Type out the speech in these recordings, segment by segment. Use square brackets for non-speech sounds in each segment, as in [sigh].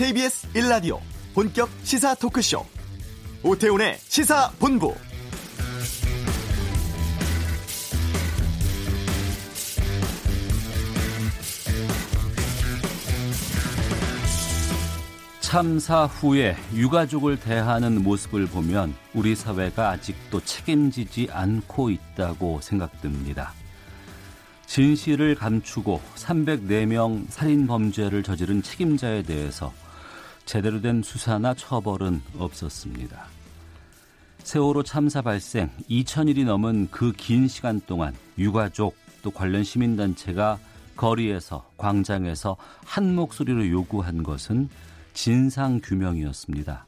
KBS 1라디오 본격 시사 토크쇼 오태훈의 시사본부 참사 후에 유가족을 대하는 모습을 보면 우리 사회가 아직도 책임지지 않고 있다고 생각됩니다. 진실을 감추고 304명 살인 범죄를 저지른 책임자에 대해서 제대로 된 수사나 처벌은 없었습니다. 세월호 참사 발생 2000일이 넘은 그 긴 시간 동안 유가족 또 관련 시민단체가 거리에서 광장에서 한 목소리로 요구한 것은 진상 규명이었습니다.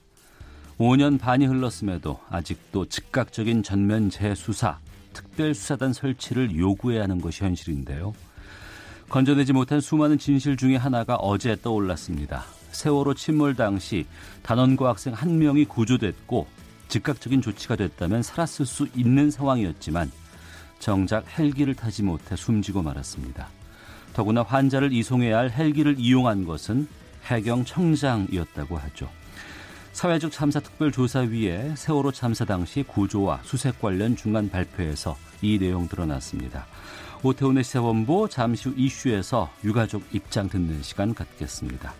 5년 반이 흘렀음에도 아직도 즉각적인 전면 재수사, 특별수사단 설치를 요구해야 하는 것이 현실인데요. 건져내지 못한 수많은 진실 중에 하나가 어제 떠올랐습니다. 세월호 침몰 당시 단원고 학생 한 명이 구조됐고 즉각적인 조치가 됐다면 살았을 수 있는 상황이었지만 정작 헬기를 타지 못해 숨지고 말았습니다. 더구나 환자를 이송해야 할 헬기를 이용한 것은 해경 청장이었다고 하죠. 사회적 참사 특별조사위에 세월호 참사 당시 구조와 수색 관련 중간 발표에서 이 내용 드러났습니다. 오태훈의 시사본부 잠시 후 이슈에서 유가족 입장 듣는 시간 갖겠습니다.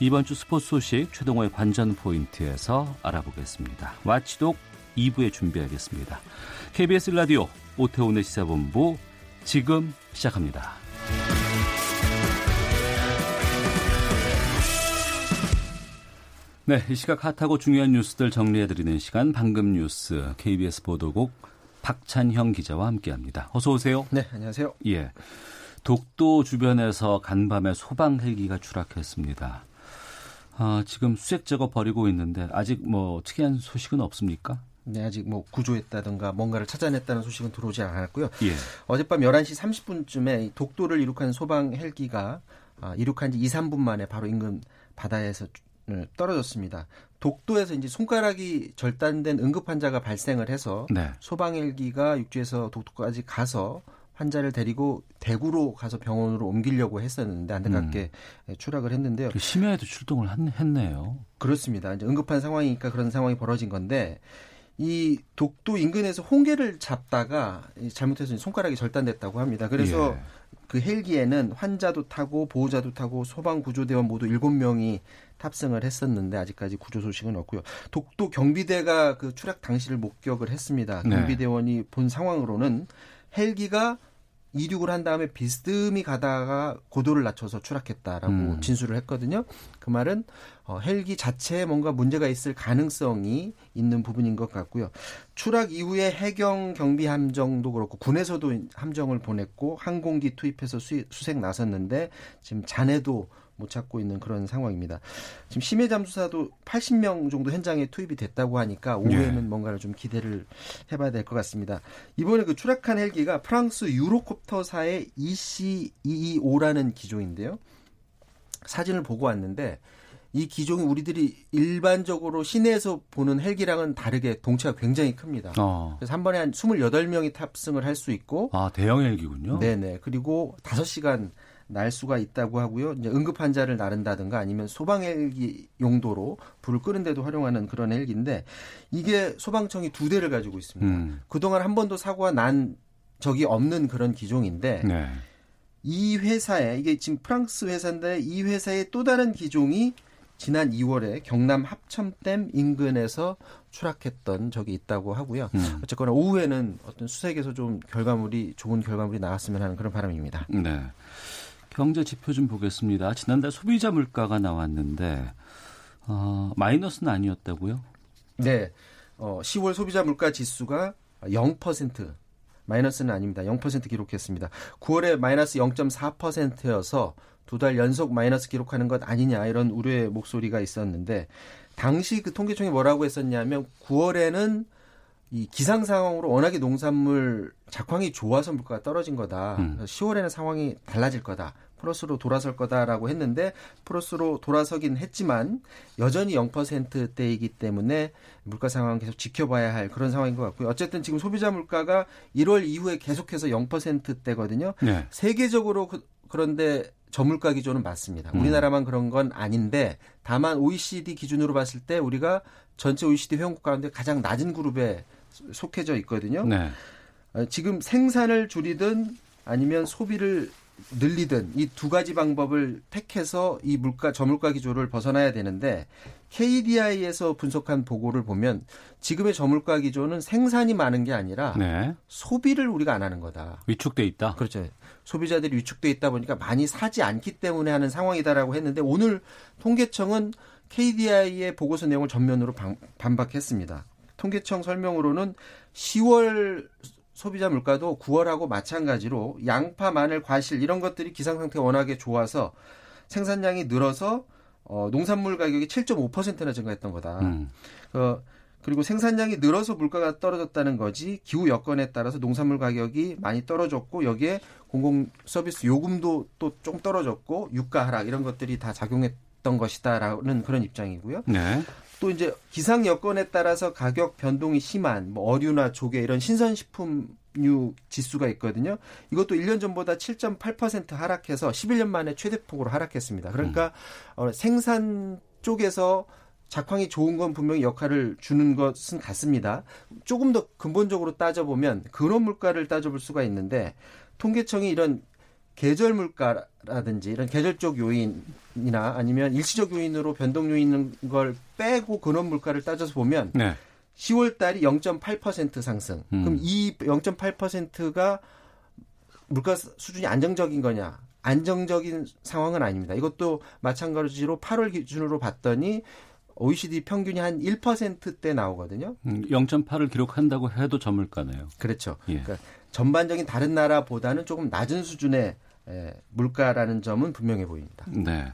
이번 주 스포츠 소식 최동호의 관전 포인트에서 알아보겠습니다. 와치독 2부에 준비하겠습니다. KBS 라디오 오태훈의 시사본부 지금 시작합니다. 네, 이 시각 핫하고 중요한 뉴스들 정리해드리는 시간 방금 뉴스 KBS 보도국 박찬형 기자와 함께합니다. 어서 오세요. 네, 안녕하세요. 예, 독도 주변에서 간밤에 소방 헬기가 추락했습니다. 아, 지금 수색 작업 벌이고 있는데 아직 뭐 특이한 소식은 없습니까? 네, 아직 뭐 구조했다든가 뭔가를 찾아냈다는 소식은 들어오지 않았고요. 예. 어젯밤 11시 30분쯤에 독도를 이륙한 소방 헬기가 아, 이륙한 지 2, 3분 만에 바로 인근 바다에서 떨어졌습니다. 독도에서 이제 손가락이 절단된 응급 환자가 발생을 해서 네. 소방 헬기가 육지에서 독도까지 가서 환자를 데리고 대구로 가서 병원으로 옮기려고 했었는데 안타깝게 음. 추락을 했는데요. 그 심야에도 출동을 했네요. 그렇습니다. 이제 응급한 상황이니까 그런 상황이 벌어진 건데 이 독도 인근에서 홍게를 잡다가 잘못해서 손가락이 절단됐다고 합니다. 그래서 예. 그 헬기에는 환자도 타고 보호자도 타고 소방 구조대원 모두 7명이 탑승을 했었는데 아직까지 구조 소식은 없고요. 독도 경비대가 그 추락 당시를 목격을 했습니다. 네. 경비대원이 본 상황으로는 헬기가 이륙을 한 다음에 비스듬히 가다가 고도를 낮춰서 추락했다라고 음. 진술을 했거든요. 그 말은 어, 헬기 자체에 뭔가 문제가 있을 가능성이 있는 부분인 것 같고요. 추락 이후에 해경 경비 함정도 그렇고 군에서도 함정을 보냈고 항공기 투입해서 수, 수색 나섰는데 지금 잔해도 못 찾고 있는 그런 상황입니다. 지금 심해 잠수사도 80명 정도 현장에 투입이 됐다고 하니까 오후에는 네. 뭔가를 좀 기대를 해봐야 될 것 같습니다. 이번에 그 추락한 헬기가 프랑스 유로콥터사의 EC225라는 기종인데요. 사진을 보고 왔는데 이 기종이 우리들이 일반적으로 시내에서 보는 헬기랑은 다르게 동체가 굉장히 큽니다. 어. 그래서 한 번에 한 28명이 탑승을 할 수 있고 아, 대형 헬기군요. 네 네. 그리고 5시간 날 수가 있다고 하고요. 이제 응급 환자를 나른다든가 아니면 소방 헬기 용도로 불을 끄는데도 활용하는 그런 헬기인데 이게 소방청이 두 대를 가지고 있습니다. 음. 그동안 한 번도 사고가 난 적이 없는 그런 기종인데 네. 이 회사에 이게 지금 프랑스 회사인데 이 회사의 또 다른 기종이 지난 2월에 경남 합천댐 인근에서 추락했던 적이 있다고 하고요. 음. 어쨌거나 오후에는 어떤 수색에서 좀 결과물이 좋은 결과물이 나왔으면 하는 그런 바람입니다. 네. 경제 지표 좀 보겠습니다. 지난달 소비자 물가가 나왔는데 어, 마이너스는 아니었다고요? 네. 어, 10월 소비자 물가 지수가 0% 마이너스는 아닙니다. 0% 기록했습니다. 9월에 마이너스 0.4%여서 두 달 연속 마이너스 기록하는 것 아니냐 이런 우려의 목소리가 있었는데 당시 그 통계청이 뭐라고 했었냐면 9월에는 이 기상 상황으로 워낙에 농산물 작황이 좋아서 물가가 떨어진 거다. 음. 10월에는 상황이 달라질 거다. 플러스로 돌아설 거다라고 했는데 플러스로 돌아서긴 했지만 여전히 0%대이기 때문에 물가 상황 계속 지켜봐야 할 그런 상황인 것 같고요. 어쨌든 지금 소비자 물가가 1월 이후에 계속해서 0%대거든요. 네. 세계적으로 그, 그런데 저물가 기조는 맞습니다. 음. 우리나라만 그런 건 아닌데 다만 OECD 기준으로 봤을 때 우리가 전체 OECD 회원국 가운데 가장 낮은 그룹에 속해져 있거든요. 네. 어, 지금 생산을 줄이든 아니면 소비를 늘리든 이 두 가지 방법을 택해서 이 물가 저물가 기조를 벗어나야 되는데 KDI에서 분석한 보고를 보면 지금의 저물가 기조는 생산이 많은 게 아니라 네. 소비를 우리가 안 하는 거다. 위축돼 있다. 그렇죠. 소비자들이 위축돼 있다 보니까 많이 사지 않기 때문에 하는 상황이다라고 했는데 오늘 통계청은 KDI의 보고서 내용을 전면으로 방, 반박했습니다. 통계청 설명으로는 10월 소비자 물가도 9월하고 마찬가지로 양파, 마늘, 과실 이런 것들이 기상 상태가 워낙에 좋아서 생산량이 늘어서 어, 농산물 가격이 7.5%나 증가했던 거다. 음. 어, 그리고 생산량이 늘어서 물가가 떨어졌다는 거지 기후 여건에 따라서 농산물 가격이 많이 떨어졌고 여기에 공공 서비스 요금도 또 좀 떨어졌고 유가 하락 이런 것들이 다 작용했던 것이다라는 그런 입장이고요. 네. 또 이제 기상 여건에 따라서 가격 변동이 심한 뭐 어류나 조개 이런 신선식품류 지수가 있거든요. 이것도 1년 전보다 7.8% 하락해서 11년 만에 최대폭으로 하락했습니다. 그러니까 음. 어, 생산 쪽에서 작황이 좋은 건 분명히 역할을 주는 것은 같습니다. 조금 더 근본적으로 따져보면 근원 물가를 따져볼 수가 있는데 통계청이 이런 계절 물가라든지 이런 계절적 요인이나 아니면 일시적 요인으로 변동 요인인 걸 빼고 근원 물가를 따져서 보면 네. 10월 달이 0.8% 상승. 음. 그럼 이 0.8%가 물가 수준이 안정적인 거냐? 안정적인 상황은 아닙니다. 이것도 마찬가지로 8월 기준으로 봤더니 OECD 평균이 한 1%대 나오거든요. 음, 0.8을 기록한다고 해도 저물가네요. 그렇죠. 예. 그러니까 전반적인 다른 나라보다는 조금 낮은 수준의 예, 물가라는 점은 분명해 보입니다. 네.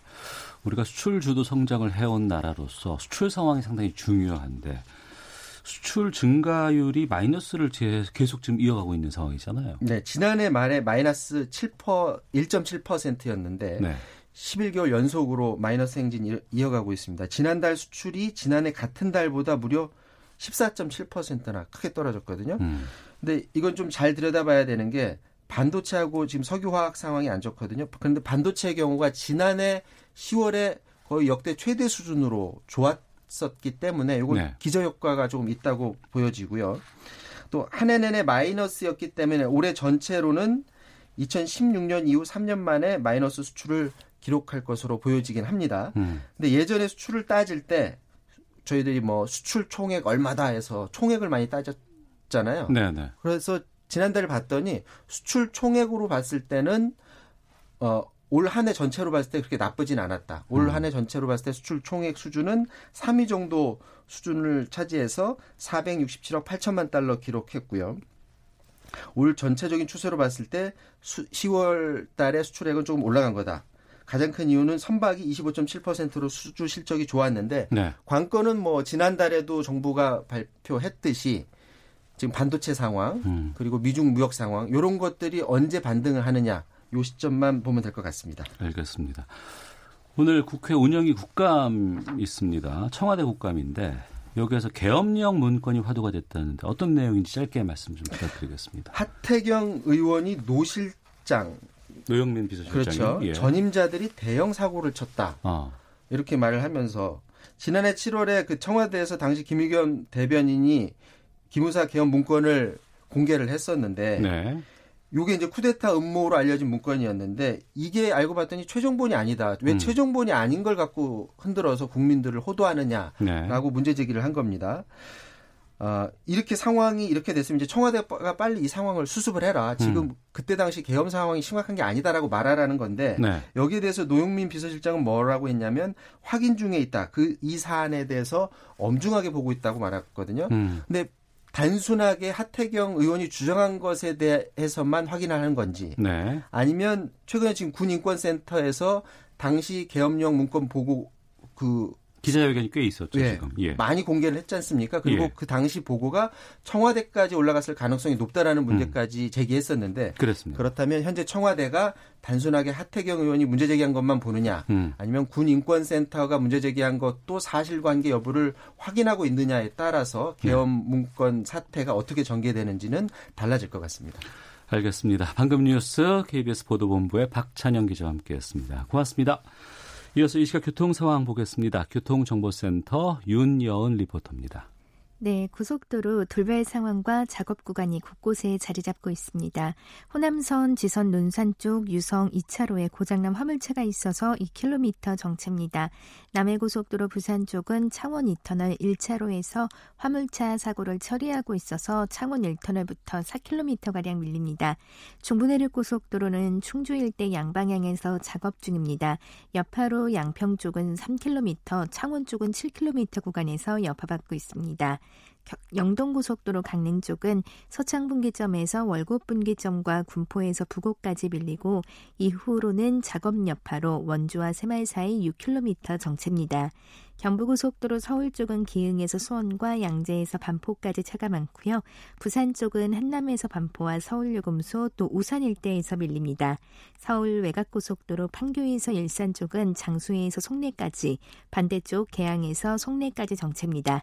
우리가 수출 주도 성장을 해온 나라로서 수출 상황이 상당히 중요한데 수출 증가율이 마이너스를 계속 지금 이어가고 있는 상황이잖아요. 네, 지난해 말에 마이너스 7% 1.7%였는데 네. 11개월 연속으로 마이너스 행진 이어가고 있습니다. 지난달 수출이 지난해 같은 달보다 무려 14.7%나 크게 떨어졌거든요. 음. 근데 이건 좀 잘 들여다봐야 되는 게 반도체하고 지금 석유화학 상황이 안 좋거든요. 그런데 반도체의 경우가 지난해 10월에 거의 역대 최대 수준으로 좋았었기 때문에 이건 네. 기저 효과가 조금 있다고 보여지고요. 또 한 해 내내 마이너스였기 때문에 올해 전체로는 2016년 이후 3년 만에 마이너스 수출을 기록할 것으로 보여지긴 합니다. 음. 근데 예전에 수출을 따질 때 저희들이 뭐 수출 총액 얼마다 해서 총액을 많이 따졌잖아요. 네네. 네. 그래서 지난달에 봤더니 수출 총액으로 봤을 때는 어, 올 한 해 전체로 봤을 때 그렇게 나쁘진 않았다. 올 한해 음. 전체로 봤을 때 수출 총액 수준은 3위 정도 수준을 차지해서 467억 8천만 달러 기록했고요. 올 전체적인 추세로 봤을 때 수, 10월 달에 수출액은 조금 올라간 거다. 가장 큰 이유는 선박이 25.7%로 수주 실적이 좋았는데 네. 관건은 뭐 지난달에도 정부가 발표했듯이 지금 반도체 상황 음. 그리고 미중 무역 상황 이런 것들이 언제 반등을 하느냐 요 시점만 보면 될 것 같습니다. 알겠습니다. 오늘 국회 운영위 국감 있습니다. 청와대 국감인데 여기에서 계엄령 문건이 화두가 됐다는데 어떤 내용인지 짧게 말씀 좀 부탁드리겠습니다. 하태경 의원이 노실장 노영민 비서실장이 그렇죠. 예. 전임자들이 대형 사고를 쳤다. 어. 이렇게 말을 하면서 지난해 7월에 그 청와대에서 당시 김의겸 대변인이 기무사 개헌 문건을 공개를 했었는데 네. 요게 이제 쿠데타 음모로 알려진 문건이었는데 이게 알고 봤더니 최종본이 아니다. 왜 음. 최종본이 아닌 걸 갖고 흔들어서 국민들을 호도하느냐라고 네. 문제 제기를 한 겁니다. 어, 이렇게 상황이 이렇게 됐으면 이제 청와대가 빨리 이 상황을 수습을 해라. 지금 음. 그때 당시 계엄 상황이 심각한 게 아니다라고 말하라는 건데 네. 여기에 대해서 노영민 비서실장은 뭐라고 했냐면 확인 중에 있다. 그 이 사안에 대해서 엄중하게 보고 있다고 말했거든요. 음. 근데 단순하게 하태경 의원이 주장한 것에 대해서만 확인하는 건지 네. 아니면 최근에 지금 군인권센터에서 당시 계엄령 문건 보고 그 기자회견이 꽤 있었죠 예, 지금. 예. 많이 공개를 했지 않습니까? 그리고 예. 그 당시 보고가 청와대까지 올라갔을 가능성이 높다라는 문제까지 음. 제기했었는데 그렇습니다. 그렇다면 현재 청와대가 단순하게 하태경 의원이 문제 제기한 것만 보느냐, 음. 아니면 군 인권센터가 문제 제기한 것도 사실관계 여부를 확인하고 있느냐에 따라서 계엄 네. 문건 사태가 어떻게 전개되는지는 달라질 것 같습니다. 알겠습니다. 방금 뉴스 KBS 보도본부의 박찬영 기자와 함께했습니다. 고맙습니다. 이어서 이 시각 교통 상황 보겠습니다. 교통정보센터 윤여은 리포터입니다. 네, 고속도로 돌발 상황과 작업 구간이 곳곳에 자리 잡고 있습니다. 호남선 지선 논산 쪽 유성 2차로에 고장난 화물차가 있어서 2km 정체입니다. 남해고속도로 부산 쪽은 창원 2터널 1차로에서 화물차 사고를 처리하고 있어서 창원 1터널부터 4km가량 밀립니다. 중부내륙고속도로는 충주 일대 양방향에서 작업 중입니다. 여파로 양평 쪽은 3km, 창원 쪽은 7km 구간에서 여파받고 있습니다. 영동고속도로 강릉 쪽은 서창분기점에서 월곡분기점과 군포에서 부곡까지 밀리고 이후로는 작업 여파로 원주와 새말 사이 6km 정체입니다. 경부고속도로 서울 쪽은 기흥에서 수원과 양재에서 반포까지 차가 많고요. 부산 쪽은 한남에서 반포와 서울 요금소 또 우산 일대에서 밀립니다. 서울 외곽고속도로 판교에서 일산 쪽은 장수에서 송내까지 반대쪽 개항에서 송내까지 정체입니다.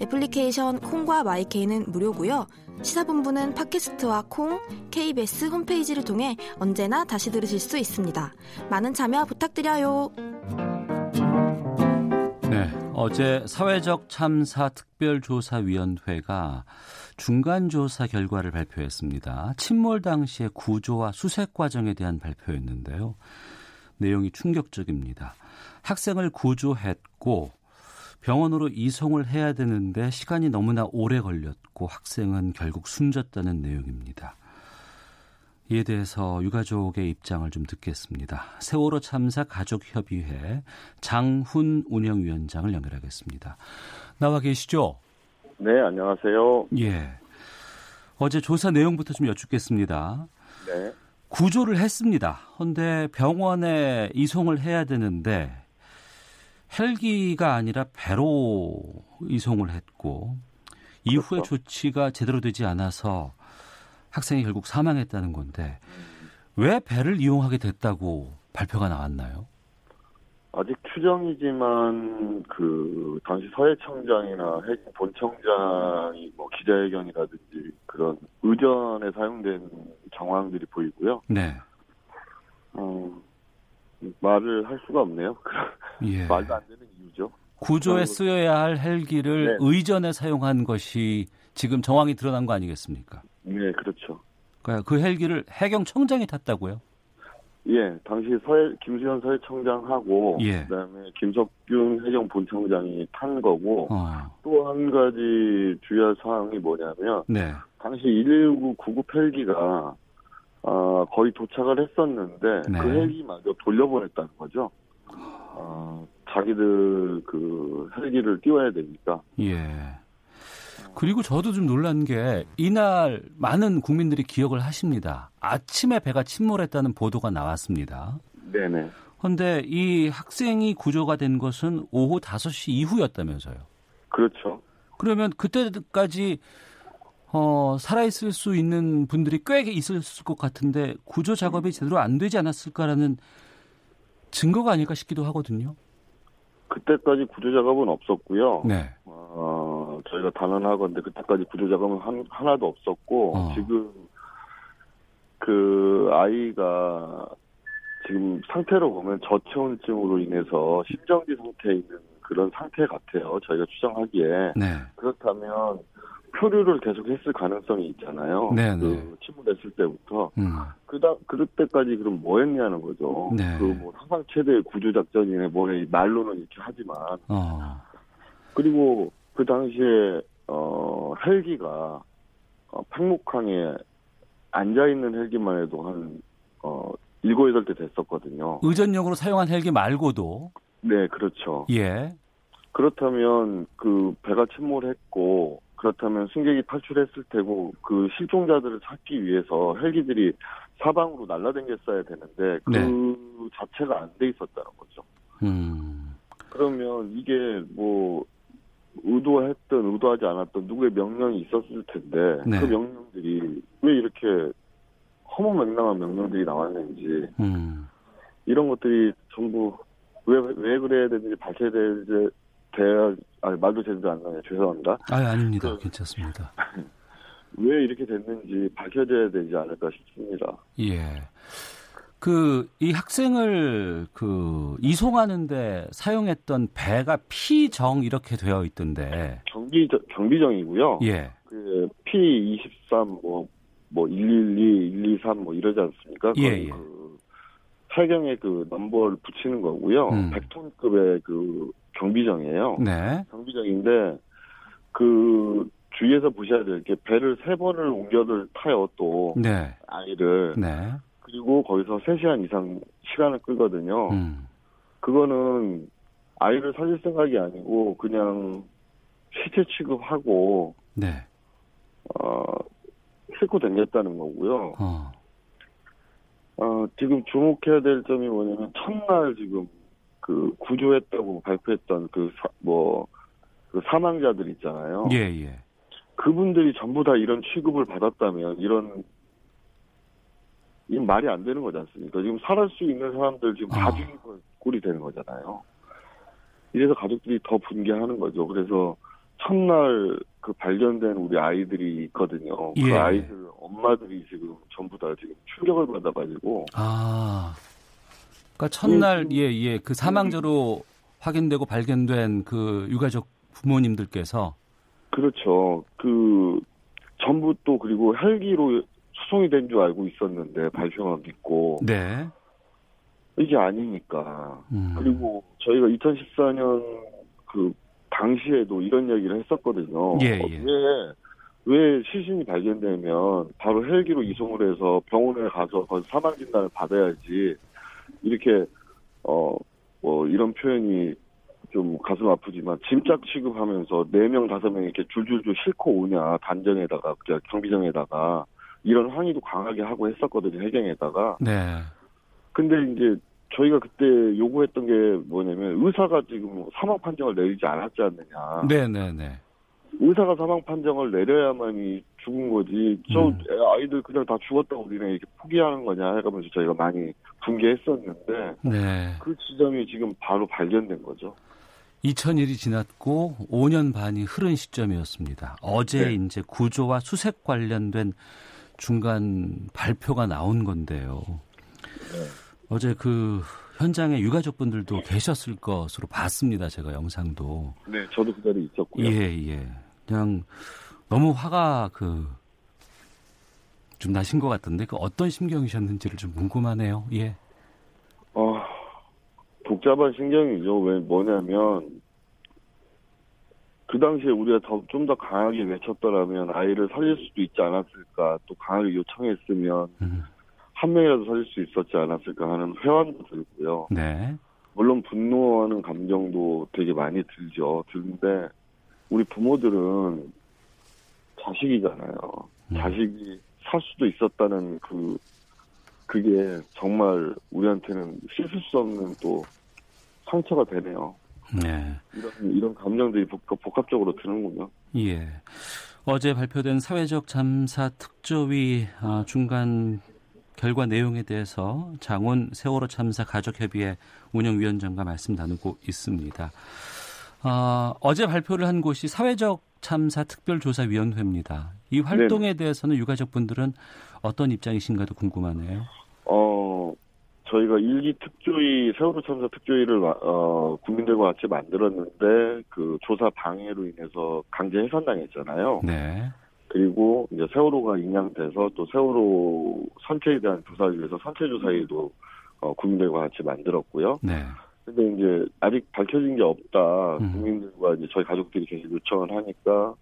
애플리케이션 콩과 마이케이는 무료고요. 시사본부는 팟캐스트와 콩, KBS 홈페이지를 통해 언제나 다시 들으실 수 있습니다. 많은 참여 부탁드려요. 네, 어제 사회적 참사 특별조사위원회가 중간조사 결과를 발표했습니다. 침몰 당시의 구조와 수색 과정에 대한 발표였는데요. 내용이 충격적입니다. 학생을 구조했고 병원으로 이송을 해야 되는데 시간이 너무나 오래 걸렸고 학생은 결국 숨졌다는 내용입니다. 이에 대해서 유가족의 입장을 좀 듣겠습니다. 세월호 참사 가족협의회 장훈 운영위원장을 연결하겠습니다. 나와 계시죠? 네, 안녕하세요. 예. 어제 조사 내용부터 좀 여쭙겠습니다. 네. 구조를 했습니다. 그런데 병원에 이송을 해야 되는데 헬기가 아니라 배로 이송을 했고 이후에 그렇죠. 조치가 제대로 되지 않아서 학생이 결국 사망했다는 건데 왜 배를 이용하게 됐다고 발표가 나왔나요? 아직 추정이지만 그 당시 서해청장이나 해군 본청장이 뭐 기자회견이라든지 그런 의전에 사용된 정황들이 보이고요. 네. 어, 말을 할 수가 없네요. [laughs] 예. 말도 안 되는 이유죠. 구조에 쓰여야 할 헬기를 네. 의전에 사용한 것이 지금 정황이 드러난 거 아니겠습니까? 네, 그렇죠. 그러니까 그 헬기를 해경청장이 탔다고요? 예, 당시 서해 김수현 서해청장하고 예. 그다음에 김석균 해경 본청장이 탄 거고 어. 또한 가지 주의할 사항이 뭐냐면 네. 당시 119 구급 헬기가 어, 거의 도착을 했었는데 네. 그 헬기마저 돌려보냈다는 거죠. 어, 자기들 그 헬기를 띄워야 되니까. 예. 그리고 저도 좀 놀란 게 이날 많은 국민들이 기억을 하십니다. 아침에 배가 침몰했다는 보도가 나왔습니다. 네네. 그런데 이 학생이 구조가 된 것은 오후 5시 이후였다면서요. 그렇죠. 그러면 그때까지 어, 살아있을 수 있는 분들이 꽤 있을 것 같은데 구조 작업이 제대로 안 되지 않았을까라는 증거가 아닐까 싶기도 하거든요. 그때까지 구조 작업은 없었고요. 네. 어, 저희가 단언하건데 그때까지 구조 작업은 한, 하나도 없었고 어. 지금 그 아이가 지금 상태로 보면 저체온증으로 인해서 심정지 상태에 있는 그런 상태 같아요. 저희가 추정하기에 네. 그렇다면 표류를 계속 했을 가능성이 있잖아요. 네, 그 네. 침몰했을 때부터 음. 그다 그때까지 그럼 뭐 했냐는 거죠. 네. 그뭐 사상 최대의 구조 작전이네 뭐네 말로는 이렇게 하지만 어. 그리고 그 당시에 어 헬기가 어, 팽목항에 앉아 있는 헬기만 해도 한어 일곱 여덟 대 됐었거든요. 의전용으로 사용한 헬기 말고도 네, 그렇죠. 예. 그렇다면 그 배가 침몰했고 그렇다면 승객이 탈출했을 테고 그 실종자들을 찾기 위해서 헬기들이 사방으로 날라다녔어야 되는데 그 네. 자체가 안 돼 있었다는 거죠. 음. 그러면 이게 뭐 의도했던 의도하지 않았던 누구의 명령이 있었을 텐데 네. 그 명령들이 왜 이렇게 허무맹랑한 명령들이 나왔는지 음. 이런 것들이 전부 왜 왜 그래야 되는지 밝혀야 되지 돼야 아니 말도 제대로 안 나네요 죄송합니다 아, 아닙니다. 그- 괜찮습니다. [laughs] 왜 이렇게 됐는지 밝혀져야 되지 않을까 싶습니다 예. 그, 이 학생을 그, 이송하는데 사용했던 배가 피정 이렇게 되어 있던데. 경비 경비정이고요 예. 그 P23 뭐, 뭐 112, 123 뭐 이러지 않습니까? 예, 예. 그 탈경에 그 넘버를 붙이는 거고요. 음. 100톤급의 그 경비정이에요. 네. 경비정인데 그 주위에서 보셔야 될 게 배를 세 번을 옮겨들 타요 또 네. 아이를 네. 그리고 거기서 3시간 이상 시간을 끌거든요. 음. 그거는 아이를 살릴 생각이 아니고 그냥 시체 취급하고 네. 어, 싣고 다녔다는 거고요. 어. 어, 지금 주목해야 될 점이 뭐냐면, 첫날 지금 그 구조했다고 발표했던 그, 사, 뭐, 그 사망자들 있잖아요. 예, 예. 그분들이 전부 다 이런 취급을 받았다면, 이런, 이 말이 안 되는 거지 않습니까? 지금 살할 수 있는 사람들 지금 다 아. 죽이고 꼴이 되는 거잖아요. 이래서 가족들이 더 분개하는 거죠. 그래서 첫날 그 발견된 우리 아이들이 있거든요. 예. 그 아이들 엄마들이 지금 전부 다 지금 충격을 받아가지고 아. 그러니까 첫날, 예, 예, 예. 그 사망자로 확인되고 발견된 그 유가족 부모님들께서 그렇죠. 그 전부 또 그리고 헬기로 수송이 된 줄 알고 있었는데 발표만 믿고 네. 이게 아니니까. 음. 그리고 저희가 2014년 그 당시에도 이런 얘기를 했었거든요. 예, 어, 예. 왜, 왜 시신이 발견되면 바로 헬기로 이송을 해서 병원에 가서 사망 진단을 받아야지 이렇게 어 뭐 이런 표현이 좀 가슴 아프지만 짐짝 취급하면서 네 명 다섯 명 이렇게 줄줄줄 싣고 오냐 단정에다가 그냥 경비정에다가 이런 항의도 강하게 하고 했었거든요 해경에다가 네. 근데 이제 저희가 그때 요구했던 게 뭐냐면 의사가 지금 사망 판정을 내리지 않았지 않느냐. 네, 네, 네. 의사가 사망 판정을 내려야만이 죽은 거지. 저 음. 아이들 그냥 다 죽었다고 우리는 이렇게 포기하는 거냐 해가면서 저희가 많이 분개했었는데 네. 그 지점이 지금 바로 발견된 거죠. 2000일이 지났고 5년 반이 흐른 시점이었습니다. 어제 네. 이제 구조와 수색 관련된 중간 발표가 나온 건데요. 어제 그 현장에 유가족분들도 계셨을 것으로 봤습니다. 제가 영상도. 네, 저도 그 자리에 있었고요. 예, 예. 그냥 너무 화가 그 좀 나신 것 같던데 그 어떤 심경이셨는지를 좀 궁금하네요. 예. 어, 복잡한 신경이죠. 왜 뭐냐면 그 당시에 우리가 좀더 강하게 외쳤더라면 아이를 살릴 수도 있지 않았을까. 또 강하게 요청했으면 음, 한 명이라도 살릴 수 있었지 않았을까 하는 회환도 들고요. 네. 물론 분노하는 감정도 되게 많이 들죠. 드는데 우리 부모들은 자식이잖아요. 음. 자식이 살 수도 있었다는 그 그게 정말 우리한테는 씻을 수 없는 또 상처가 되네요. 네. 이런 이런 감정들이 복합, 복합적으로 드는군요. 예. 어제 발표된 사회적 잠사 특조위 아, 중간 결과 내용에 대해서 장훈 세월호 참사 가족협의회 운영위원장과 말씀 나누고 있습니다. 아, 어제 발표를 한 곳이 사회적 참사 특별조사위원회입니다. 이 활동에 대해서는 유가족 분들은 어떤 입장이신가도 궁금하네요. 어 저희가 일기 특조위 세월호 참사 특조위를 마- 어 국민들과 같이 만들었는데 그 조사 방해로 인해서 강제 해산당했잖아요. 네. 그리고 이제 세월호가 인양돼서 또 세월호 선체에 대한 조사를 위해서 선체 조사위도 어, 국민들과 같이 만들었고요. 네. 근데 이제 아직 밝혀진 게 없다. 음. 국민들과 이제 저희 가족들이 계속 요청을 하니까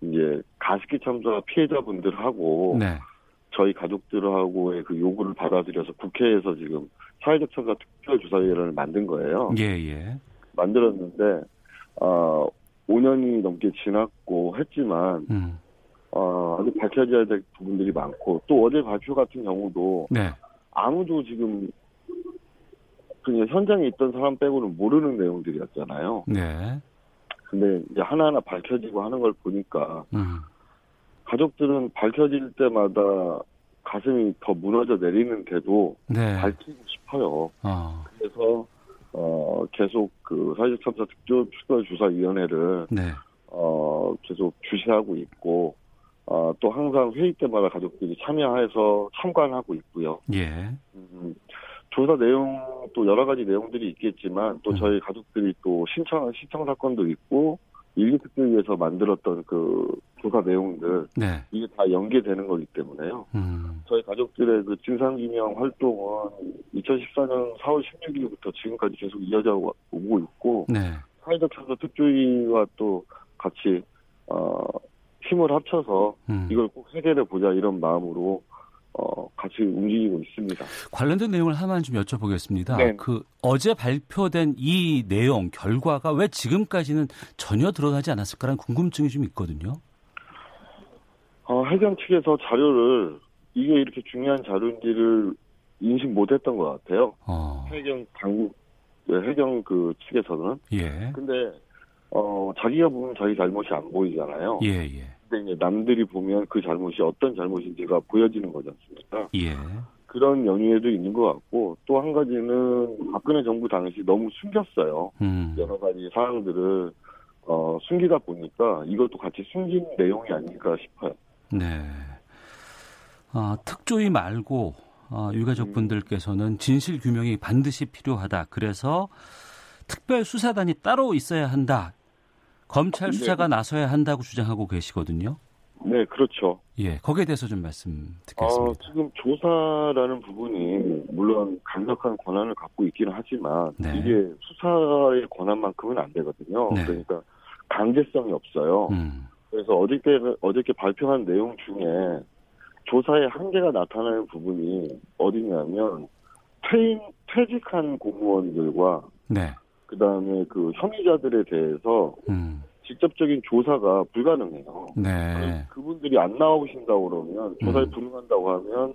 이제 가습기 참사 피해자분들하고 네. 저희 가족들하고의 그 요구를 받아들여서 국회에서 지금 사회적 참사 특별조사위원회를 만든 거예요. 예, 예. 만들었는데 어, 5년이 넘게 지났고 했지만 음. 어, 아직 밝혀져야 될 부분들이 많고 또 어제 발표 같은 경우도 네. 아무도 지금 그냥 현장에 있던 사람 빼고는 모르는 내용들이었잖아요. 네. 근데 이제 하나하나 밝혀지고 하는 걸 보니까 음. 가족들은 밝혀질 때마다 가슴이 더 무너져 내리는데도 네. 밝히고 싶어요. 어. 그래서 어 계속 그 사회적 참사 특별조사위원회를 네. 어 계속 주시하고 있고 어, 또 항상 회의 때마다 가족들이 참여해서 참관하고 있고요. 예. 음, 조사 내용 또 여러 가지 내용들이 있겠지만 또 음. 저희 가족들이 또 신청 신청 사건도 있고 일기 특별위에서 만들었던 그 조사 내용들 네. 이게 다 연계되는 거기 때문에요. 음. 저희 가족들의 그 진상규명 활동은 2014년 4월 16일부터 지금까지 계속 이어져 오고 있고 네. 사회적 참사 특조위와 또 같이 어, 힘을 합쳐서 음. 이걸 꼭 해결해 보자 이런 마음으로 어, 같이 움직이고 있습니다. 관련된 내용을 하나만 좀 여쭤보겠습니다. 네. 그 어제 발표된 이 내용 결과가 왜 지금까지는 전혀 드러나지 않았을까라는 궁금증이 좀 있거든요. 어, 해경 측에서 자료를 이게 이렇게 중요한 자료인지를 인식 못했던 것 같아요. 어. 해경 당국 네, 해경 그 측에서는 예. 근데 어 자기가 보면 자기 잘못이 안 보이잖아요. 예, 예. 근데 이제 남들이 보면 그 잘못이 어떤 잘못인지가 보여지는 거지 않습니까? 예. 그런 연유에도 있는 것 같고 또 한 가지는 박근혜 정부 당시 너무 숨겼어요. 음. 여러 가지 사항들을 어, 숨기다 보니까 이것도 같이 숨긴 내용이 아닐까 싶어요. 네. 아, 특조위 말고 아, 유가족 분들께서는 진실 규명이 반드시 필요하다. 그래서 특별 수사단이 따로 있어야 한다. 검찰 네. 수사가 나서야 한다고 주장하고 계시거든요. 네, 그렇죠. 예, 거기에 대해서 좀 말씀 어, 듣겠습니다. 지금 조사라는 부분이 물론 강력한 권한을 갖고 있기는 하지만 네. 이게 수사의 권한만큼은 안 되거든요. 네. 그러니까 강제성이 없어요. 음, 그래서 어저께 어저께 발표한 내용 중에 조사의 한계가 나타나는 부분이 어디냐면 퇴임 퇴직한 공무원들과 네. 그 다음에 그 혐의자들에 대해서 음, 직접적인 조사가 불가능해요. 네. 그- 그분들이 안 나오신다고 그러면 조사에 음. 불응한다고 하면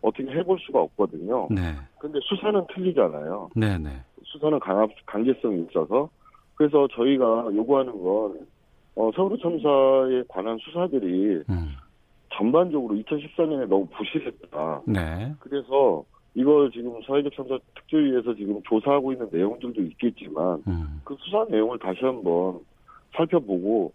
어떻게 해볼 수가 없거든요. 네. 근데 수사는 틀리잖아요. 네, 네. 수사는 강압, 강제성이 있어서. 그래서 저희가 요구하는 건, 어, 서울 참사에 관한 수사들이 음, 전반적으로 2014년에 너무 부실했다. 네. 그래서 이걸 지금 사회적 참사 특조위에서 지금 조사하고 있는 내용들도 있겠지만, 음, 그 수사 내용을 다시 한번 살펴보고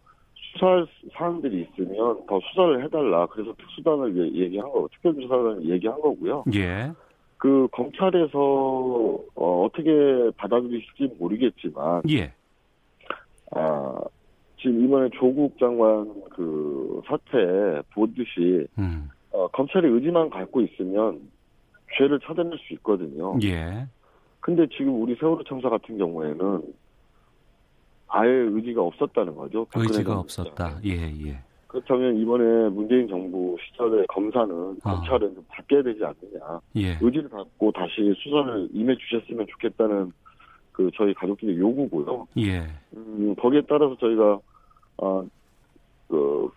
수사할 사항들이 있으면 더 수사를 해달라. 그래서 특수단을 얘- 얘기한 거, 특별조사단을 얘기한 거고요. 예. 그 검찰에서 어, 떻게 받아들이실지 모르겠지만, 예. 아, 지금 이번에 조국 장관 그 사태 보듯이 음, 어, 검찰이 의지만 갖고 있으면 죄를 찾아낼 수 있거든요. 예. 근데 지금 우리 세월호 참사 같은 경우에는 아예 의지가 없었다는 거죠. 의지가 없었다. 예, 예. 그렇다면 이번에 문재인 정부 시절에 검사는 아. 검찰은 좀 바뀌어야 되지 않느냐. 예. 의지를 갖고 다시 수사를 임해 주셨으면 좋겠다는 그 저희 가족들의 요구고요. 예. 음, 거기에 따라서 저희가 아, 그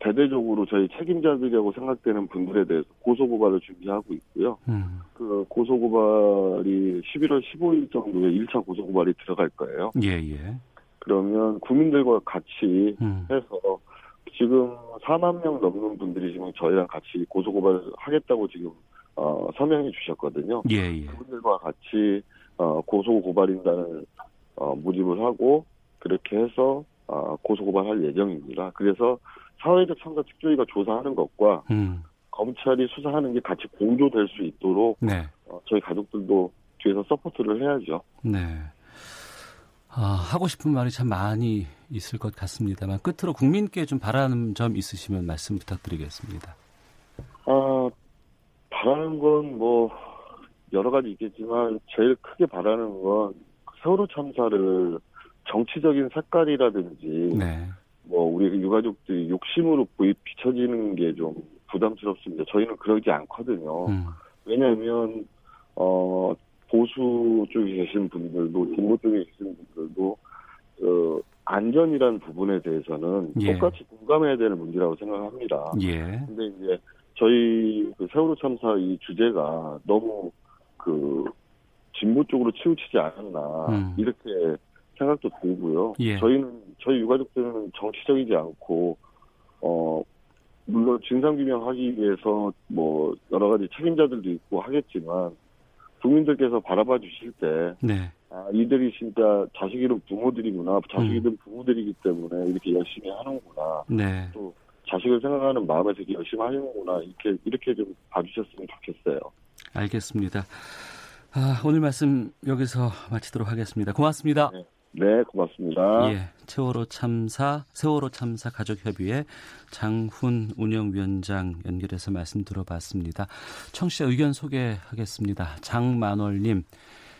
대대적으로 저희 책임자들이라고 생각되는 분들에 대해서 고소고발을 준비하고 있고요. 음, 그 고소고발이 11월 15일 정도에 1차 고소고발이 들어갈 거예요. 예, 예. 그러면 국민들과 같이 음, 해서 지금 4만 명 넘는 분들이 지금 저희랑 같이 고소고발을 하겠다고 지금 어, 서명해 주셨거든요. 예, 예. 그분들과 같이 어, 고소고발인단을 어, 모집을 하고 그렇게 해서 어, 고소고발할 예정입니다. 그래서 사회적 참사 특조위가 조사하는 것과 음, 검찰이 수사하는 게 같이 공조될 수 있도록 네. 어, 저희 가족들도 뒤에서 support를 해야죠. 네. 아, 하고 싶은 말이 참 많이 있을 것 같습니다만 끝으로 국민께 좀 바라는 점 있으시면 말씀 부탁드리겠습니다. 아, 바라는 건 뭐 여러 가지 있겠지만 제일 크게 바라는 건 세월호 참사를 정치적인 색깔이라든지 네. 뭐 우리 유가족들이 욕심으로 보이 비춰지는 게 좀 부담스럽습니다. 저희는 그러지 않거든요. 음, 왜냐하면 어 보수 쪽에 계신 분들도 진보 쪽에 계신 분들도 어 안전이라는 부분에 대해서는 예. 똑같이 공감해야 되는 문제라고 생각합니다. 예. 근데 이제 저희 그 세월호 참사 이 주제가 너무 그 진보 쪽으로 치우치지 않았나 음. 이렇게 생각도 들고요. 예. 저희는 저희 유가족들은 정치적이지 않고 어 물론 진상 규명하기 위해서 뭐 여러 가지 책임자들도 있고 하겠지만 국민들께서 바라봐 주실 때 네. 아, 이들이 진짜 자식 이름 부모들이구나 자식 음. 부모들이기 때문에 이렇게 열심히 하는구나 네. 또 자식을 생각하는 마음에서 이렇게 열심히 하는구나 이렇게 이렇게 좀 봐주셨으면 좋겠어요. 알겠습니다. 아, 오늘 말씀 여기서 마치도록 하겠습니다. 고맙습니다. 네. 네, 고맙습니다. 예, 세월호 참사, 세월호 참사 가족협의회 장훈 운영위원장 연결해서 말씀 들어봤습니다. 청취자 의견 소개하겠습니다. 장만월님,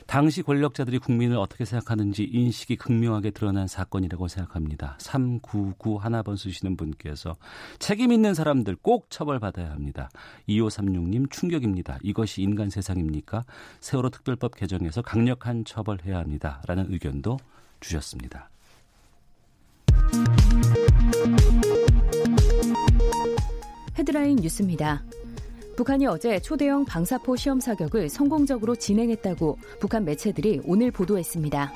당시 권력자들이 국민을 어떻게 생각하는지 인식이 극명하게 드러난 사건이라고 생각합니다. 399 하나번 쓰시는 분께서 책임 있는 사람들 꼭 처벌받아야 합니다. 2536님 충격입니다. 이것이 인간 세상입니까? 세월호 특별법 개정에서 강력한 처벌해야 합니다. 라는 의견도 주셨습니다. 헤드라인 뉴스입니다. 북한이 어제 초대형 방사포 시험 사격을 성공적으로 진행했다고 북한 매체들이 오늘 보도했습니다.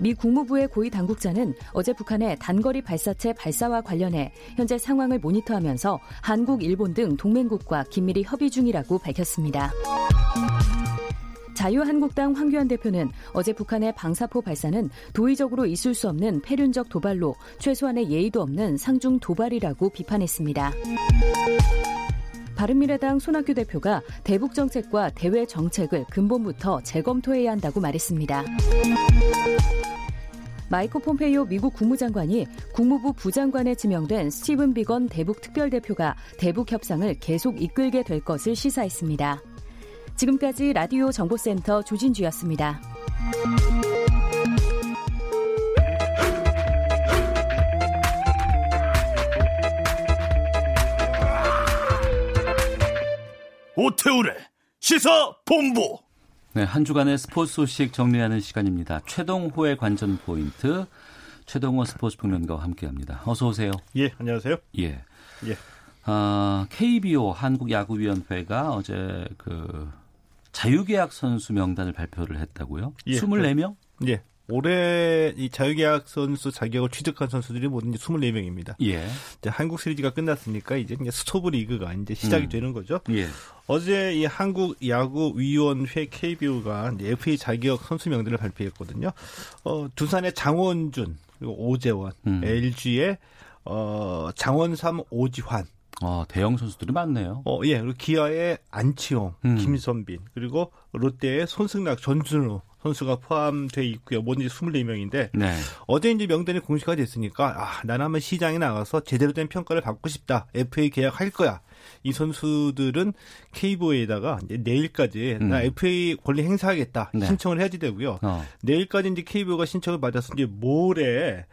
미 국무부의 고위 당국자는 어제 북한의 단거리 발사체 발사와 관련해 현재 상황을 모니터하면서 한국, 일본 등 동맹국과 긴밀히 협의 중이라고 밝혔습니다. 자유한국당 황교안 대표는 어제 북한의 방사포 발사는 도의적으로 있을 수 없는 폐륜적 도발로 최소한의 예의도 없는 상중 도발이라고 비판했습니다. 바른미래당 손학규 대표가 대북 정책과 대외 정책을 근본부터 재검토해야 한다고 말했습니다. 마이크 폼페이오 미국 국무장관이 국무부 부장관에 지명된 스티븐 비건 대북 특별대표가 대북 협상을 계속 이끌게 될 것을 시사했습니다. 지금까지 라디오 정보센터 조진주였습니다. 오태우래 시사 본부. 네, 한 주간의 스포츠 소식 정리하는 시간입니다. 최동호의 관전 포인트 최동호 스포츠 평론가와 함께합니다. 어서 오세요. 예, 안녕하세요. 예. 예. 아, KBO 한국 야구위원회가 어제 그 자유계약 선수 명단을 발표를 했다고요? 예, 24명? 예. 올해 이 자유계약 선수 자격을 취득한 선수들이 모두 이제 24명입니다. 예. 이제 한국 시리즈가 끝났으니까 이제 스토브 리그가 이제 시작이 음. 되는 거죠. 예. 어제 이 한국 야구 위원회 KBO가 이제 FA 자격 선수 명단을 발표했거든요. 어, 두산의 장원준 그리고 오재원, 음. LG의 어, 장원삼, 오지환, 어, 대형 선수들이 많네요. 어, 예, 그리고 기아의 안치홍, 음. 김선빈, 그리고 롯데의 손승락, 전준우 선수가 포함돼 있고요. 모두 이제 24명인데, 네. 어제 이제 명단이 공시가 됐으니까, 아, 나는 한번 시장에 나가서 제대로 된 평가를 받고 싶다. FA 계약할 거야. 이 선수들은 KBO에다가 이제 내일까지 음. 나 FA 권리 행사하겠다. 네. 신청을 해야지 되고요. 어. 내일까지 이제 KBO가 신청을 받아서 이제 모레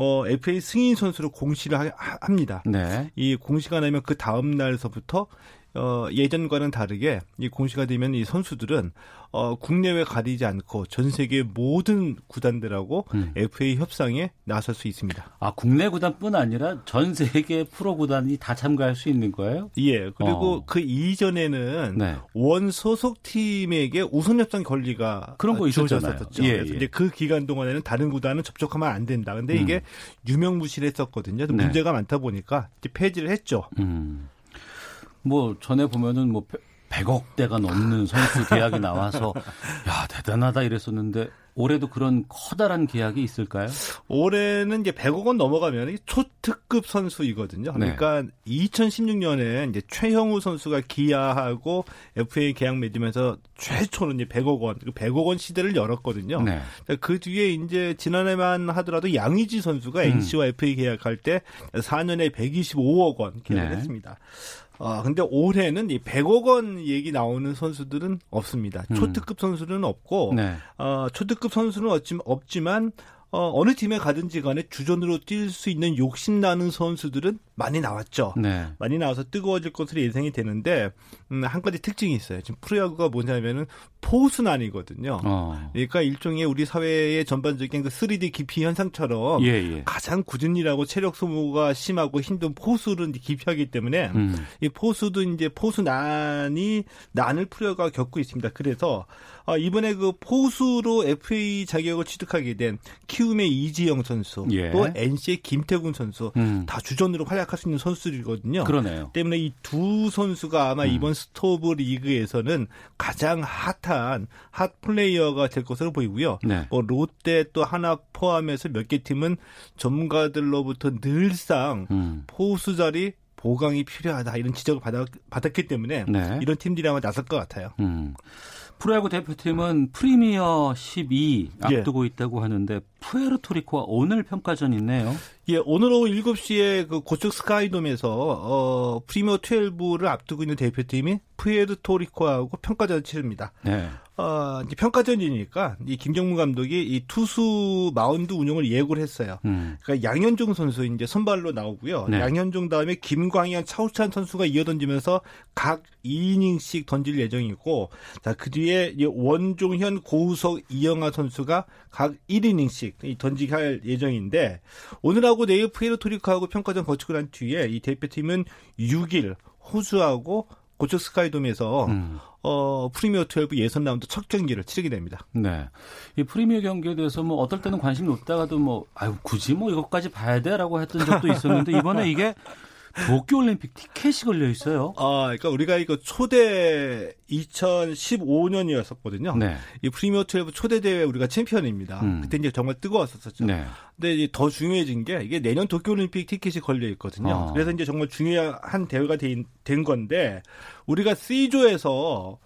어, FA 승인 선수로 공시를 하- 하- 합니다. 네. 이 공시가 나면 그 다음 날서부터 어, 예전과는 다르게 이 공시가 되면 이 선수들은 어, 국내외 가리지 않고 전 세계 모든 구단들하고 음. FA 협상에 나설 수 있습니다. 아, 국내 구단뿐 아니라 전 세계 프로 구단이 다 참가할 수 있는 거예요? 예. 그리고 어. 그 이전에는 네. 원 소속 팀에게 우선 협상 권리가 그런 거 있었잖아요. 예, 그래서 예. 이제 그 기간 동안에는 다른 구단은 접촉하면 안 된다. 근데 이게 음. 유명무실했었거든요. 네. 문제가 많다 보니까 이제 폐지를 했죠. 음. 뭐 전에 보면은 뭐 100억 대가 넘는 선수 계약이 나와서 야, 대단하다 이랬었는데 올해도 그런 커다란 계약이 있을까요? 올해는 이제 100억 원 넘어가면 이 초특급 선수이거든요. 네. 그러니까 2016년에 이제 최형우 선수가 기아하고 FA 계약 맺으면서 최초로 이제 100억 원, 100억 원 시대를 열었거든요. 네. 그 뒤에 이제 지난해만 하더라도 양의지 선수가 음. NC와 FA 계약할 때 4년에 125억 원 계약을 네. 했습니다. 아, 근데 올해는 이 100억 원 얘기 나오는 선수들은 없습니다. 음. 초특급 선수는 없고, 네. 어, 초특급 선수는 없지- 없지만, 어, 어느 팀에 가든지 간에 주전으로 뛸 수 있는 욕심나는 선수들은 많이 나왔죠. 네. 많이 나와서 뜨거워질 것으로 예상이 되는데 음, 한 가지 특징이 있어요. 지금 프로야구가 뭐냐면은 포수난이거든요. 어. 그러니까 일종의 우리 사회의 전반적인 그 3D 기피 현상처럼 예, 예. 가장 일하고 체력 소모가 심하고 힘든 포수를 기피하기 때문에 음. 이 포수도 이제 포수난이 난을 프로야구가 겪고 있습니다. 그래서 어, 이번에 그 포수로 FA 자격을 취득하게 된 키움의 이지영 선수, 예. 또 NC의 김태군 선수 음. 다 주전으로 활약할 수 있는 선수들이거든요. 그러네요. 때문에 이 두 선수가 아마 음. 이번 스토브 리그에서는 가장 핫한 핫 플레이어가 될 것으로 보이고요. 네. 뭐 롯데 또 하나 포함해서 몇 개 팀은 전문가들로부터 늘상 음. 포수 자리 보강이 필요하다 이런 지적을 받았, 받았기 때문에 네. 이런 팀들이 아마 나설 것 같아요. 음. 프로야구 대표팀은 프리미어 12 앞두고 예. 있다고 하는데 푸에르토리코와 오늘 평가전 있네요. 예, 오늘 오후 7시에 그 고척 스카이돔에서 어 프리미어 12를 앞두고 있는 대표팀이 푸에르토리코하고 평가전을 치릅니다. 네. 어, 이제 평가전이니까 이 김경문 감독이 이 투수 마운드 운영을 예고를 했어요. 음. 그러니까 양현종 선수 이제 선발로 나오고요. 네. 양현종 다음에 김광현, 차우찬 선수가 이어 던지면서 각 2이닝씩 던질 예정이고, 자, 그 뒤에 원종현, 고우석, 이영하 선수가 각 1이닝씩 던지게 할 예정인데, 오늘하고 내일 푸에르토리코하고 평가전 거치고 난 뒤에 이 대표팀은 6일 호주하고 고척 스카이돔에서 음. 어, 프리미어 12 예선 라운드 첫 경기를 치르게 됩니다. 네. 이 프리미어 경기에 대해서 뭐 어떨 때는 관심이 높다가도 뭐 아유 굳이 뭐 이것까지 봐야 돼라고 했던 적도 있었는데 이번에 이게 도쿄올림픽 티켓이 걸려 있어요. 아, 그러니까 우리가 이거 초대 2015년이었었거든요. 네. 이 프리미어 12 초대 대회 우리가 챔피언입니다. 음. 그때 이제 정말 뜨거웠었죠. 네. 근데 이제 더 중요해진 게 이게 내년 도쿄올림픽 티켓이 걸려 있거든요. 어. 그래서 이제 정말 중요한 대회가 된, 된 건데 우리가 C조에서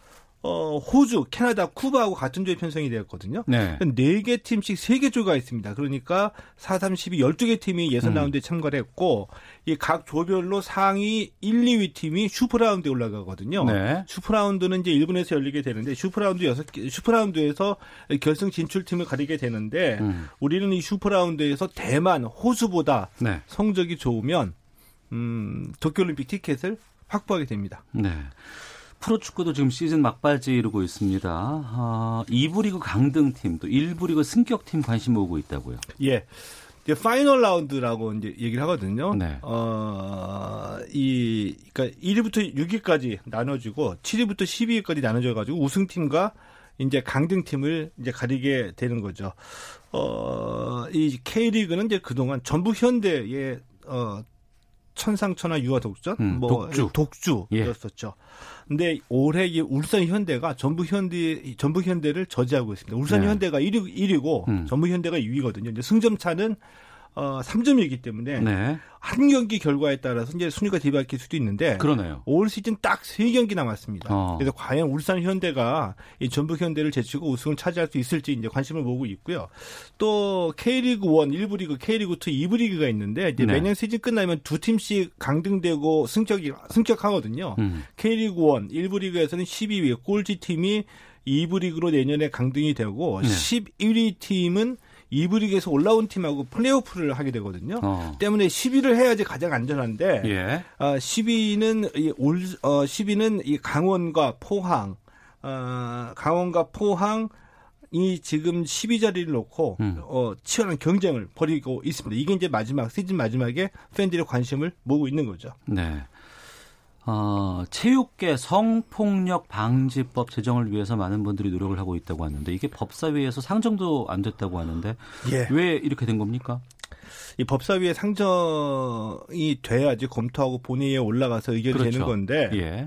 어, 호주, 캐나다, 쿠바하고 같은 조에 편성이 되었거든요. 네. 4개 팀씩 3개 조가 있습니다. 그러니까 4, 3, 12, 12개 팀이 예선 음. 라운드에 참가를 했고, 이 각 조별로 상위 1, 2위 팀이 슈퍼라운드에 올라가거든요. 네. 슈퍼라운드는 이제 일본에서 열리게 되는데, 슈퍼라운드 6개, 슈퍼라운드에서 결승 진출팀을 가리게 되는데, 음. 우리는 이 슈퍼라운드에서 대만, 호주보다 네. 성적이 좋으면, 음, 도쿄 올림픽 티켓을 확보하게 됩니다. 네. 프로축구도 지금 시즌 막바지 이르고 있습니다. 아, 2부 리그 강등팀 또 1부 리그 승격팀 관심 모으고 있다고요. 예. 이제 파이널 라운드라고 이제 얘기를 하거든요. 네. 어, 이, 그러니까 1위부터 6위까지 나눠지고 7위부터 12위까지 나눠져 가지고 우승팀과 이제 강등팀을 이제 가리게 되는 거죠. 어, 이 K리그는 이제 그동안 전북 현대의 어, 천상천하 유아 독전, 음, 뭐 독주. 독주였었죠. 예. 근데 올해 이 울산 현대가 전북 현대 전북 현대를 저지하고 있습니다. 울산 네. 현대가 1위 1위고 음. 전북 현대가 2위거든요. 이제 승점 차는 어 3점이기 때문에 네. 한 경기 결과에 따라서 이제 순위가 뒤바뀔 수도 있는데 그러네요. 올 시즌 딱 세 경기 남았습니다. 어. 그래서 과연 울산 현대가 이 전북 현대를 제치고 우승을 차지할 수 있을지 이제 관심을 모으고 있고요. 또 K리그 1, 1부 리그, K리그 2, 2부 리그가 있는데 이제 네. 매년 시즌 끝나면 두 팀씩 강등되고 승격이 승격하거든요. 음. K리그 1, 1부 리그에서는 12위 꼴찌 팀이 2부 리그로 내년에 강등이 되고 네. 11위 팀은 2부 리그에서 올라온 팀하고 플레이오프를 하게 되거든요. 어. 때문에 10위를 해야지 가장 안전한데 예. 어, 10위는 이 올, 어, 10위는 이 강원과 포항, 어, 강원과 포항 이 지금 12 자리를 놓고 음. 어, 치열한 경쟁을 벌이고 있습니다. 이게 이제 마지막 시즌 마지막에 팬들의 관심을 모으고 있는 거죠. 네. 어, 체육계 성폭력 방지법 제정을 위해서 많은 분들이 노력을 하고 있다고 하는데 이게 법사위에서 상정도 안 됐다고 하는데 예. 왜 이렇게 된 겁니까? 이 법사위에 상정이 돼야지 검토하고 본회의에 올라가서 의견이 그렇죠. 되는 건데 예.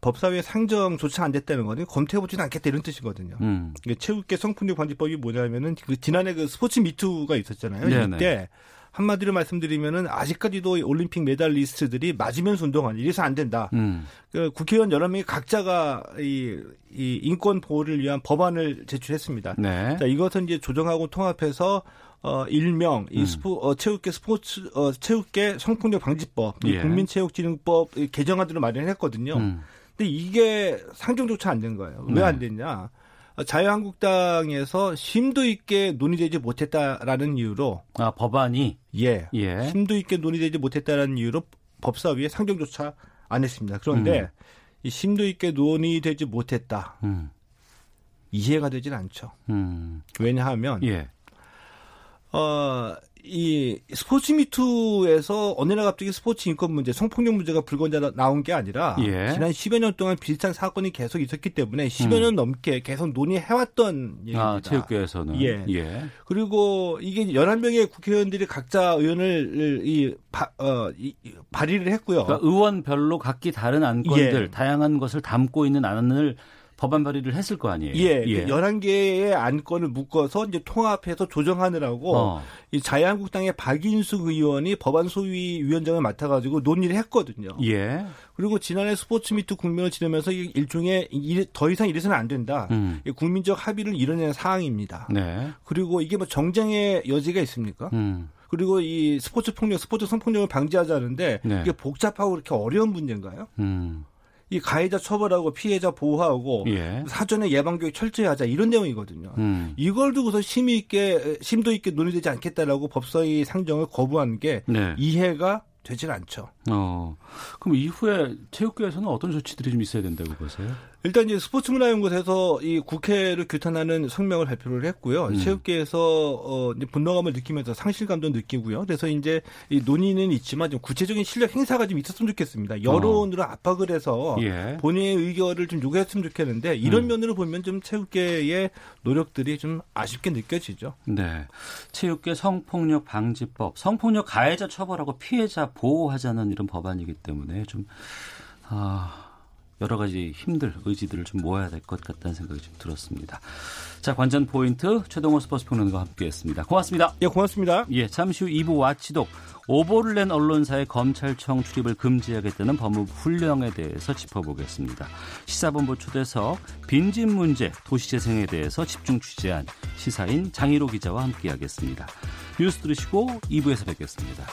법사위에 상정조차 안 됐다는 거는 검토해보지는 않겠다 이런 뜻이거든요. 음. 체육계 성폭력 방지법이 뭐냐면은 그 지난해 그 스포츠 미투가 있었잖아요. 네네. 이때 한마디로 말씀드리면은 아직까지도 올림픽 메달리스트들이 맞으면서 운동하는 이래서 안 된다. 음. 그 국회의원 여러 명이 각자가 이, 이 인권 보호를 위한 법안을 제출했습니다. 네. 자, 이것은 이제 조정하고 통합해서 어 일명 이 음. 스포 어, 체육계 스포츠 어 체육계 성폭력 방지법, 예. 국민체육진흥법 개정안들을 마련했거든요. 음. 근데 이게 상정조차 안 된 거예요. 왜안 네. 됐냐? 자유한국당에서 심도 있게 논의되지 못했다라는 이유로 아 법안이 예, 예. 심도 있게 논의되지 못했다라는 이유로 법사위에 상정조차 안 했습니다. 그런데 음. 이 심도 있게 논의되지 못했다. 음. 이해가 되질 않죠. 음. 왜냐하면 예. 어, 이 스포츠 미투에서 어느 날 갑자기 스포츠 인권 문제, 성폭력 문제가 불거져 나온 게 아니라 예. 지난 10여 년 동안 비슷한 사건이 계속 있었기 때문에 10여 음. 년 넘게 계속 논의해왔던 얘기입니다. 아, 체육계에서는. 예. 예. 그리고 이게 11명의 국회의원들이 각자 의원을 이, 바, 어, 이, 발의를 했고요. 그러니까 의원별로 각기 다른 안건들, 예. 다양한 것을 담고 있는 안을 법안 발의를 했을 거 아니에요. 예. 예. 그 11개의 안건을 묶어서 이제 통합해서 조정하느라고 어. 이 자유한국당의 박인숙 의원이 법안 소위 위원장을 맡아 가지고 논의를 했거든요. 예. 그리고 지난해 스포츠 미트 국면을 지내면서 일종의 더 이상 이래서는 안 된다. 음. 국민적 합의를 이뤄낸 사항입니다. 네. 그리고 이게 뭐 정쟁의 여지가 있습니까? 음. 그리고 이 스포츠 폭력, 스포츠 성폭력을 방지하자는데 네. 이게 복잡하고 그렇게 어려운 문제인가요? 음. 이 가해자 처벌하고 피해자 보호하고 예. 사전에 예방 교육 철저히 하자 이런 내용이거든요. 음. 이걸 두고서 심의 있게 심도 있게 논의되지 않겠다라고 법사위 상정을 거부한 게 네. 이해가 되질 않죠. 어. 그럼 이후에 체육계에서는 어떤 조치들이 좀 있어야 된다고 보세요? 일단 이제 스포츠 문화연구소에서 이 국회를 규탄하는 성명을 발표를 했고요. 음. 체육계에서 어 이제 분노감을 느끼면서 상실감도 느끼고요. 그래서 이제 이 논의는 있지만 좀 구체적인 실력 행사가 좀 있었으면 좋겠습니다. 여론으로 어. 압박을 해서 예. 본인의 의견을 좀 요구했으면 좋겠는데 이런 음. 면으로 보면 좀 체육계의 노력들이 좀 아쉽게 느껴지죠. 네. 체육계 성폭력 방지법, 성폭력 가해자 처벌하고 피해자 보호하자는 이런 법안이기 때문에 좀 아. 여러 가지 힘들, 의지들을 좀 모아야 될 것 같다는 생각이 좀 들었습니다. 자, 관전 포인트 최동호 스포츠 평론가와 함께했습니다. 고맙습니다. 예, 고맙습니다. 예, 잠시 후 2부 와치독 오보를 낸 언론사의 검찰청 출입을 금지하겠다는 법무부 훈령에 대해서 짚어보겠습니다. 시사본부 초대석 빈집 문제, 도시재생에 대해서 집중 취재한 시사인 장희로 기자와 함께하겠습니다. 뉴스 들으시고 2부에서 뵙겠습니다.